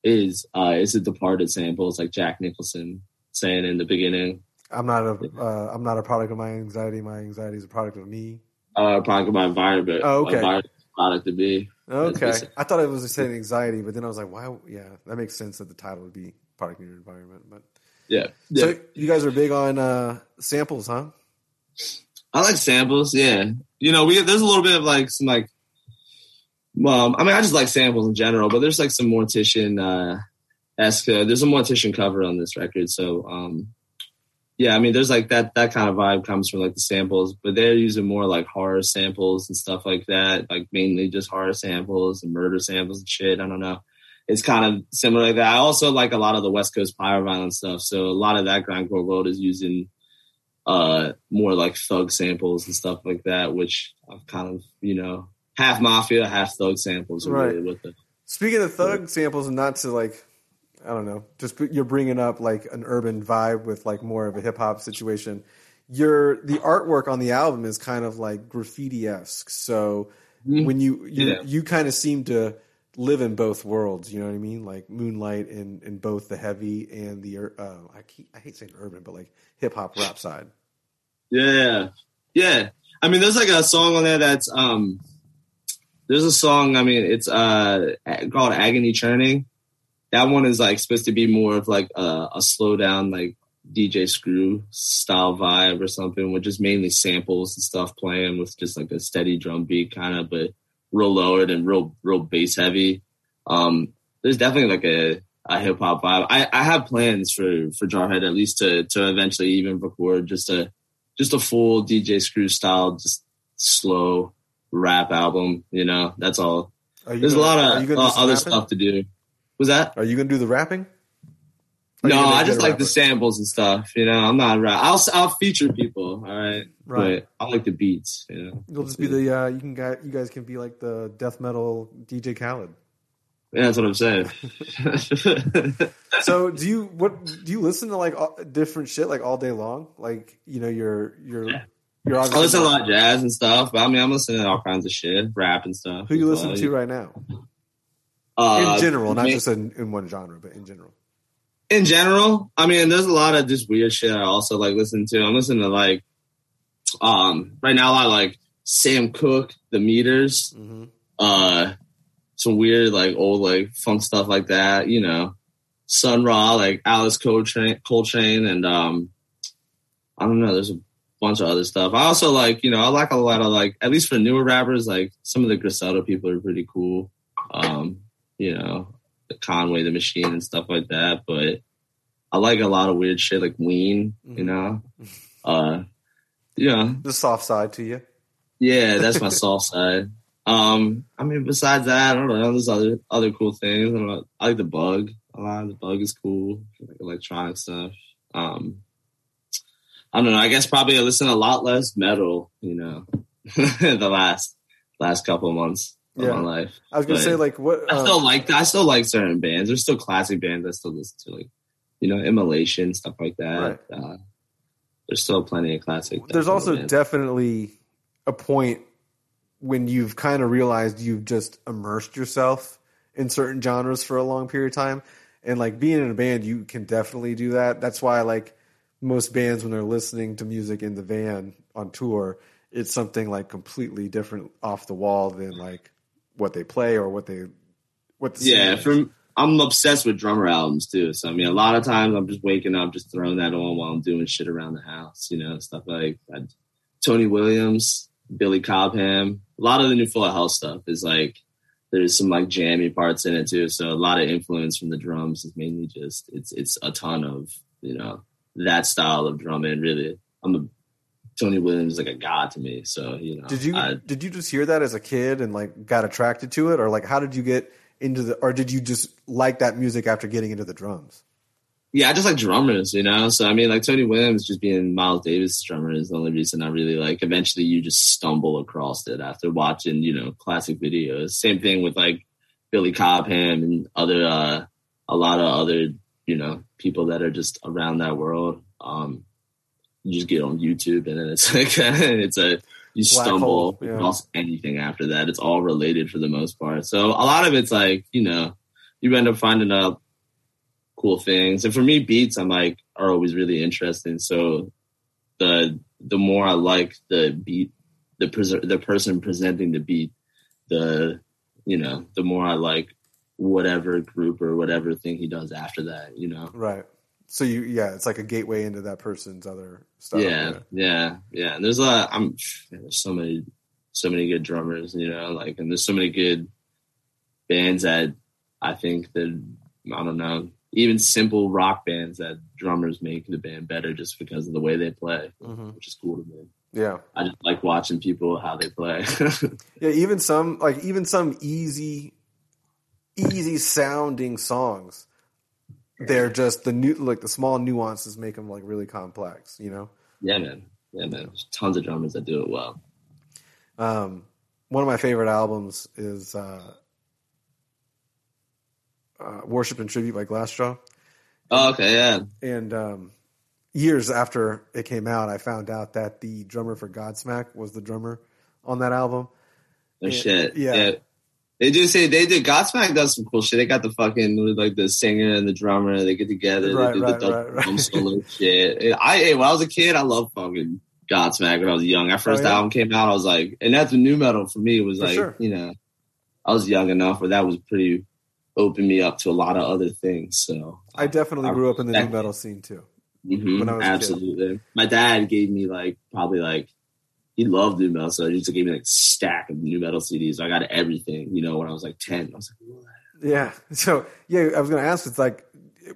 is uh is a Departed sample. It's like Jack Nicholson saying in the beginning, I'm not a uh, I'm not a product of my anxiety my anxiety is a product of me uh, product of my environment. Oh, okay. Environment, product to be. okay I thought it was saying anxiety but then I was like why yeah that makes sense that the title would be product of your environment but Yeah, yeah. so you guys are big on uh samples huh I like samples. Yeah, you know, we there's a little bit of like some like, well, I mean, I just like samples in general, but there's like some Mortician uh, esque. Uh, there's a Mortician cover on this record, so um, yeah, I mean, there's like that that kind of vibe comes from like the samples, but they're using more like horror samples and stuff like that, like mainly just horror samples and murder samples and shit. I don't know. It's kind of similar like that. I also like a lot of the West Coast powerviolence stuff, so a lot of that grindcore world is using uh more like thug samples and stuff like that, which I've kind of you know half mafia, half thug samples are Right. really with it. Speaking of thug samples, and not to like, I don't know, just you're bringing up like an urban vibe with like more of a hip hop situation. Your the artwork on the album is kind of like graffiti esque. So Mhm. when you you, Yeah. you kind of seem to live in both worlds. You know what I mean? Like moonlight in in both the heavy and the uh, I keep, I hate saying urban, but like hip hop rap side. Yeah, yeah. I mean, there's like a song on there that's um. There's a song. I mean, it's uh called "Agony Churning," that one is like supposed to be more of like a, a slow down like DJ Screw style vibe or something, which is mainly samples and stuff playing with just like a steady drum beat kind of, but real lowered and real real bass heavy. Um, there's definitely like a, a hip hop vibe. I, I have plans for for Jarhead at least to to eventually even record just a just a full DJ Screw style, just slow rap album. You know, that's all. There's gonna, a lot of uh, other stuff to do. Was that? Are you gonna do the rapping? No, I just like the samples and stuff. You know, I'm not rap. I'll I'll feature people. All right, right. But I like the beats. You know, you'll just be the uh, you can you guys can be like the death metal DJ Khaled. Yeah, that's what I'm saying. so do you what do you listen to like different shit like all day long? Like you know you're you're yeah. you're I listen to a lot of jazz and stuff, but I mean I'm listening to all kinds of shit, rap and stuff. Who you listen to right now? Uh, in general, not just in, in one genre, but in general. In general, I mean, there's a lot of just weird shit I also like listen to. I'm listening to like, um, right now of like Sam Cooke, The Meters, mm-hmm. uh, some weird like old like funk stuff like that. You know, Sun Ra, like Alice Coltrane, Coltrane, and um, I don't know. There's a bunch of other stuff. I also like, you know, I like a lot of like, at least for newer rappers, like some of the Griselda people are pretty cool. Um, you know, the Conway the Machine and stuff like that. But I like a lot of weird shit like Ween, you know. Uh yeah. The soft side to you. Yeah, that's my soft side. Um, I mean besides that, I don't know, there's other other cool things. I, I like the bug. A lot of the bug is cool, like electronic stuff. Um I don't know, I guess probably I listen a lot less metal, you know, the last last couple of months yeah. my life. I was gonna but say like what uh, I still like I still like certain bands. There's still classic bands I still listen to, like you know, Immolation stuff like that. Right. Uh, there's still plenty of classic. There's also bands. definitely a point when you've kind of realized you've just immersed yourself in certain genres for a long period of time, and like being in a band, you can definitely do that. That's why like most bands when they're listening to music in the van on tour, it's something like completely different off the wall than like what they play or what they what the yeah from I'm obsessed with drummer albums too. So I mean, a lot of times I'm just waking up, just throwing that on while I'm doing shit around the house. You know, stuff like Tony Williams, Billy Cobham. A lot of the new Full of Hell stuff is like there's some like jammy parts in it too. So a lot of influence from the drums is mainly just it's it's a ton of you know that style of drumming. Really, I'm a Tony Williams is like a god to me. So you know, did you I, did you just hear that as a kid and like got attracted to it, or like how did you get into the, or did you just like that music after getting into the drums? Yeah, I just like drummers, you know. So I mean, like Tony Williams just being Miles Davis' drummer is the only reason I really like. Eventually, you just stumble across it after watching, you know, classic videos. Same thing with like Billy Cobham and other, uh, a lot of other, you know, people that are just around that world. Um, you just get on YouTube and then it's like it's a you Black stumble hole, yeah. anything after that. It's all related for the most part. So a lot of it's like you know you end up finding out cool things. And for me, beats I'm like are always really interesting. So the the more I like the beat, the pres- the person presenting the beat, the you know the more I like whatever group or whatever thing he does after that. You know, right. So you, yeah, it's like a gateway into that person's other stuff. Yeah, yeah, yeah. And there's a lot. I'm there's so many, so many good drummers. You know, like, and there's so many good bands that I think that I don't know, even simple rock bands that drummers make the band better just because of the way they play, mm-hmm. which is cool to me. Yeah, I just like watching people how they play. yeah, even some like even some easy, easy sounding songs they're just the new like the small nuances make them like really complex you know? Yeah man. Yeah man. There's tons of drummers that do it well. Um one of my favorite albums is uh, uh worship and tribute by glassjaw. Oh okay yeah. And um years after it came out i found out that the drummer for godsmack was the drummer on that album. Oh and, shit. yeah. yeah they do say they did. Godsmack does some cool shit. They got the fucking like the singer and the drummer. They get together. Right, they do right, the right, right. solo shit. I when I was a kid, I loved fucking Godsmack when I was young. Our first oh, yeah. album came out, I was like, and that's the nu metal for me. It was for like sure. you know, I was young enough where that was pretty opened me up to a lot of other things. So I definitely grew up in the nu metal scene too. Mhm, When I kid. absolutely. My dad gave me like probably like he loved nu metal, so he used to give me like stack of nu metal CDs. I got everything, you know, when I was like ten. I was like, what? Yeah. So yeah, I was going to ask. It's like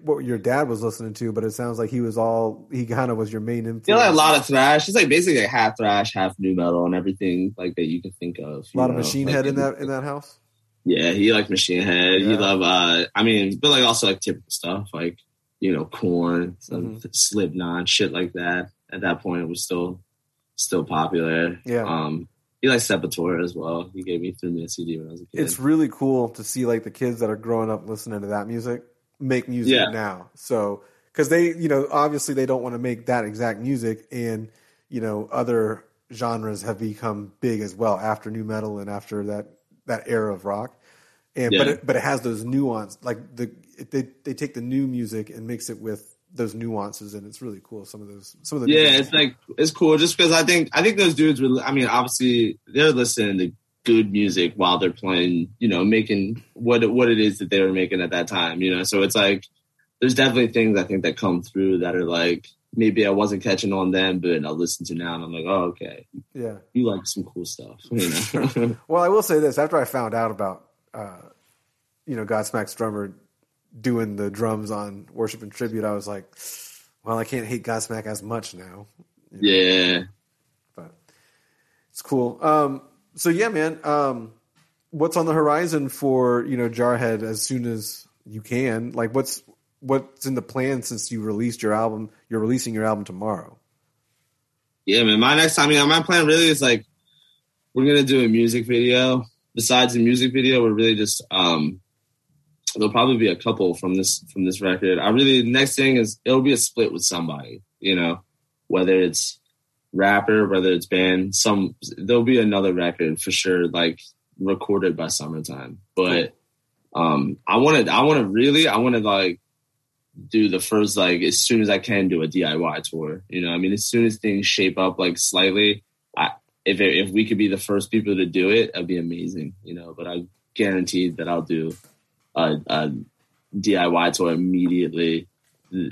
what your dad was listening to, but it sounds like he was all he kind of was your main influence. You know, like a lot of thrash. It's like basically like half thrash, half nu metal, and everything like that you can think of. a lot you of? Machine Like, Head in that in that house. Yeah, he liked Machine Head. He Yeah. loved, uh, I mean, but like also like typical stuff like you know, Korn, some Mm-hmm. Slipknot, shit like that. At that point, it was still still popular. Yeah. Um, he liked Sepultura as well. He gave me threw me a CD when I was a kid. It's really cool to see like the kids that are growing up listening to that music make music Yeah. now. So because they, you know, obviously they don't want to make that exact music, and you know, other genres have become big as well after nu metal and after that that era of rock. And but it, but it has those nuance like the they they take the new music and mix it with those nuances, and it's really cool. Some of those some of the yeah, it's like it's cool just because I think I think those dudes were. I mean, obviously they're listening to good music while they're playing. You know, making what what it is that they were making at that time. You know, so it's like there's definitely things I think that come through that are like maybe I wasn't catching on then, but I'll listen to now and I'm like, oh okay, yeah. you like some cool stuff. You know, Well, I will say this: after I found out about, uh, you know, Godsmack's drummer doing the drums on "Worship and Tribute," I was like, "Well, I can't hate Godsmack as much now." yeah. But it's cool. Um, so yeah, man. Um, what's on the horizon for you know Jarhead as soon as you can? Like, what's what's in the plan since you released your album? You're releasing your album tomorrow. Yeah, man. My next time, I mean, my plan really is like we're gonna do a music video. Besides the music video, we're really just um there'll probably be a couple from this from this record. I really the next thing is it'll be a split with somebody, you know, whether it's rapper, whether it's band, some there'll be another record for sure, like recorded by summertime. But um I wanna I wanna really I wanna like do the first like as soon as I can do a DIY tour. You know, I mean, as soon as things shape up like slightly, I if it, if we could be the first people to do it, that'd be amazing. You know, but I guaranteed that I'll do a, a DIY tour immediately.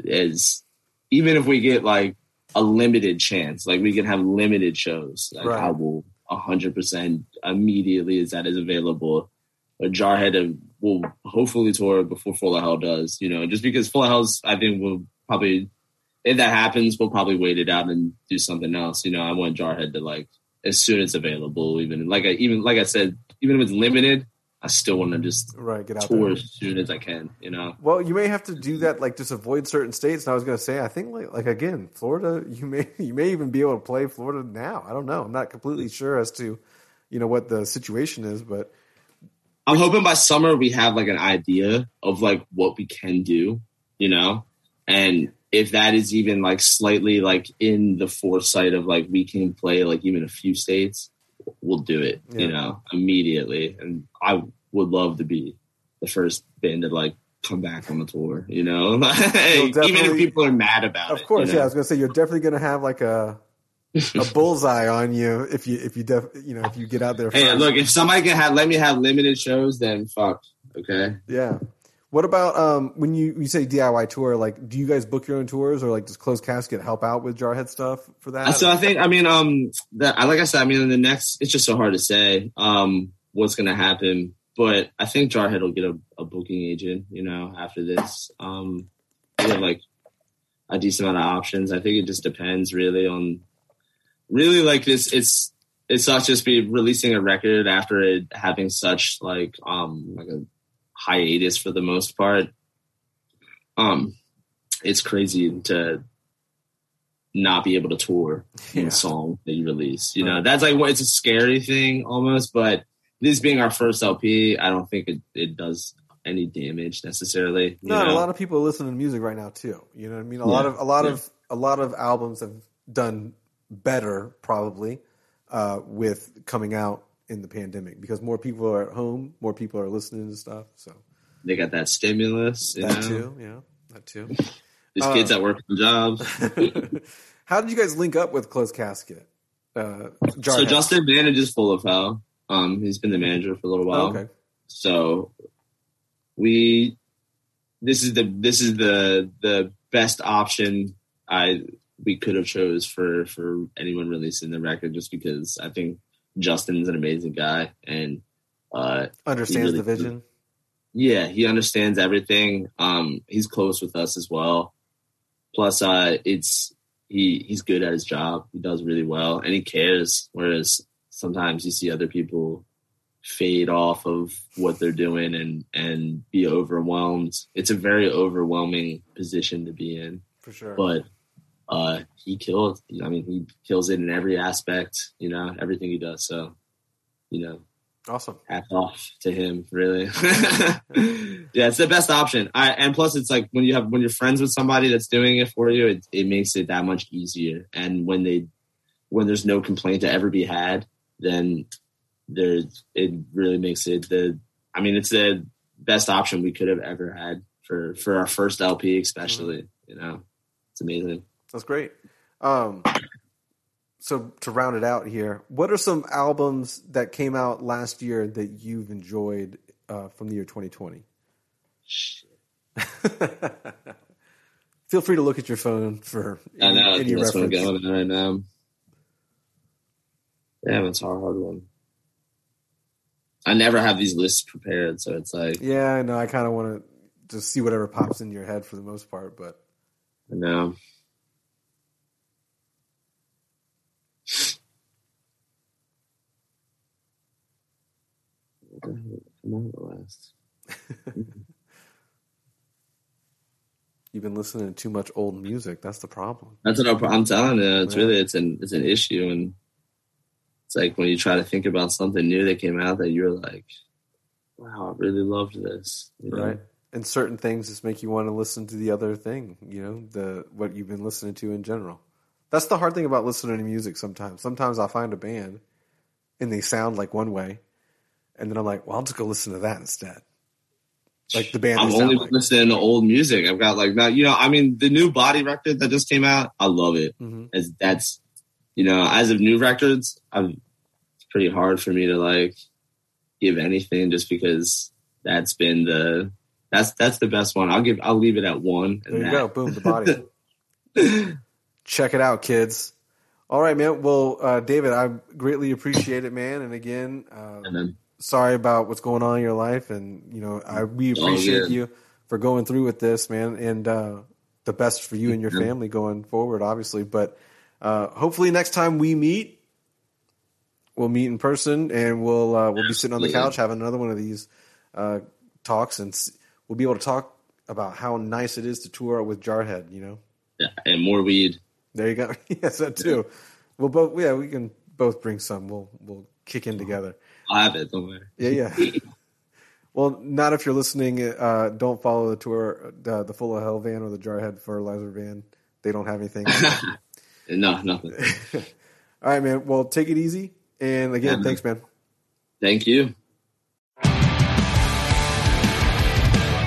As even if we get like a limited chance, like we can have limited shows, like Right. I will hundred percent immediately as that is available. A Jarhead uh, will hopefully tour before Full of Hell does, you know, just because Full of Hell's, I think will probably, if that happens, we'll probably wait it out and do something else. You know, I want Jarhead to like, as soon as available, even like I, even, like I said, even if it's limited, I still want to just Right, get out tour there. as soon as I can, you know? Well, you may have to do that, like just avoid certain states. And I was going to say, I think, like, like again, Florida, you may you may even be able to play Florida now. I don't know. I'm not completely sure as to, you know, what the situation is, but I'm hoping by summer we have like an idea of like what we can do, you know, and if that is even like slightly like in the foresight of like we can play like even a few states, we'll do it, you know, immediately. And I would love to be the first band to like come back on the tour, you know, even if people are mad about it. of course, you yeah, I was going to say you're definitely going to have like a a bullseye on you if you if you def, you know if you get out there. Hey, first. look, if somebody can have let me have limited shows, then fuck, okay. yeah. What about um when you you say DIY tour? Like, do you guys book your own tours, or like does Closed Casket help out with Jarhead stuff for that? So I think, I mean, um, that I like I said, I mean, in the next, it's just so hard to say, um, what's going to happen. But I think Jarhead will get a, a booking agent, you know, after this. Um, we have like a decent amount of options. I think it just depends really on, really like this. It's it's not just be releasing a record after it having such like um like a hiatus for the most part. Um, it's crazy to not be able to tour in Yeah. a song that you release. You know, that's like what it's a scary thing almost, but this being our first LP, I don't think it, it does any damage necessarily. No, a lot of people are listening to music right now too. You know what I mean? A Yeah, lot of a lot yeah. of a lot of albums have done better probably uh, with coming out in the pandemic because more people are at home, more people are listening to stuff. So they got that stimulus. You that know? too, yeah, that too. These Uh, kids that work on jobs. How did you guys link up with Closed Casket? Uh, So Justin manages Full of Hell. Um, he's been the manager for a little while. Oh, okay. So we this is the this is the the best option I we could have chose for for anyone releasing the record just because I think Justin's an amazing guy and uh Understands really- the vision. yeah, he understands everything. Um, he's close with us as well. Plus, uh, it's he he's good at his job. He does really well, and he cares. Whereas sometimes you see other people fade off of what they're doing and and be overwhelmed. It's a very overwhelming position to be in, For sure. but uh, he kills. I mean, he kills it in every aspect. You know, everything he does. So, you know, awesome. hats off to him really yeah it's the best option I, and plus it's like when you have when you're friends with somebody that's doing it for you it, it makes it that much easier and when they when there's no complaint to ever be had then there's it really makes it the i mean it's the best option we could have ever had for for our first lp especially you know it's amazing That's great. Um, so to round it out here, what are some albums that came out last year that you've enjoyed uh, from the year 2020? Feel free to look at your phone for i know any that's what i'm reference. going on right now damn it's a hard one i never have these lists prepared so it's like Yeah, I know. I kind of want to just see whatever pops into your head for the most part, but I know. The out last? you've been listening to too much old music. That's the problem. That's what I'm, I'm telling you. It's Yeah. really it's an it's an issue, and it's like when you try to think about something new that came out that you're like, "Wow, I really loved this." you know? right and certain things just make you want to listen to the other thing you know the what you've been listening to in general that's the hard thing about listening to music sometimes sometimes i'll find a band and they sound like one way and then i'm like well i'll just go listen to that instead like the band I'm only like. listening to old music. I've got like now, you know, I mean, the new Body record that just came out, I love it. Mhm. As that's, you know, as of new records, I've, pretty hard for me to like give anything just because that's been the that's that's the best one. I'll give I'll leave it at one. there you go boom the body check it out kids all right man well uh, david i greatly appreciate it man and again uh, and then sorry about what's going on in your life, and you know, I we appreciate you for going through with this, man, and uh, the best for you and your Yeah. family going forward, obviously. But uh, hopefully, next time we meet, we'll meet in person, and we'll uh, we'll be sitting on the couch having another one of these uh, talks, and we'll be able to talk about how nice it is to tour with Jarhead. You know, yeah, and more weed. there you go. yes, that too. We'll both yeah, we can both bring some. We'll we'll kick in together. I'll have it. Don't. Yeah, yeah. well, not if you're listening. Uh, don't follow the tour, uh, the Full of Hell van or the Jarhead Fertilizer van. They don't have anything. no, nothing. All right, man. Well, take it easy. And again, Yeah, thanks, man. Thank you.